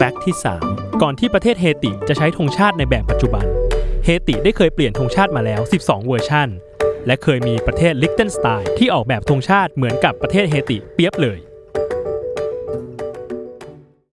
fact ที่ 3 ก่อนที่ประเทศเฮติจะใช้ธงชาติในแบบปัจจุบัน เฮติได้เคยเปลี่ยนธงชาติมาแล้ว 12 เวอร์ชันและเคยมีประเทศลิกเทนสไตน์ที่ออกแบบธงชาติเหมือนกับประเทศเฮติเปียบเลย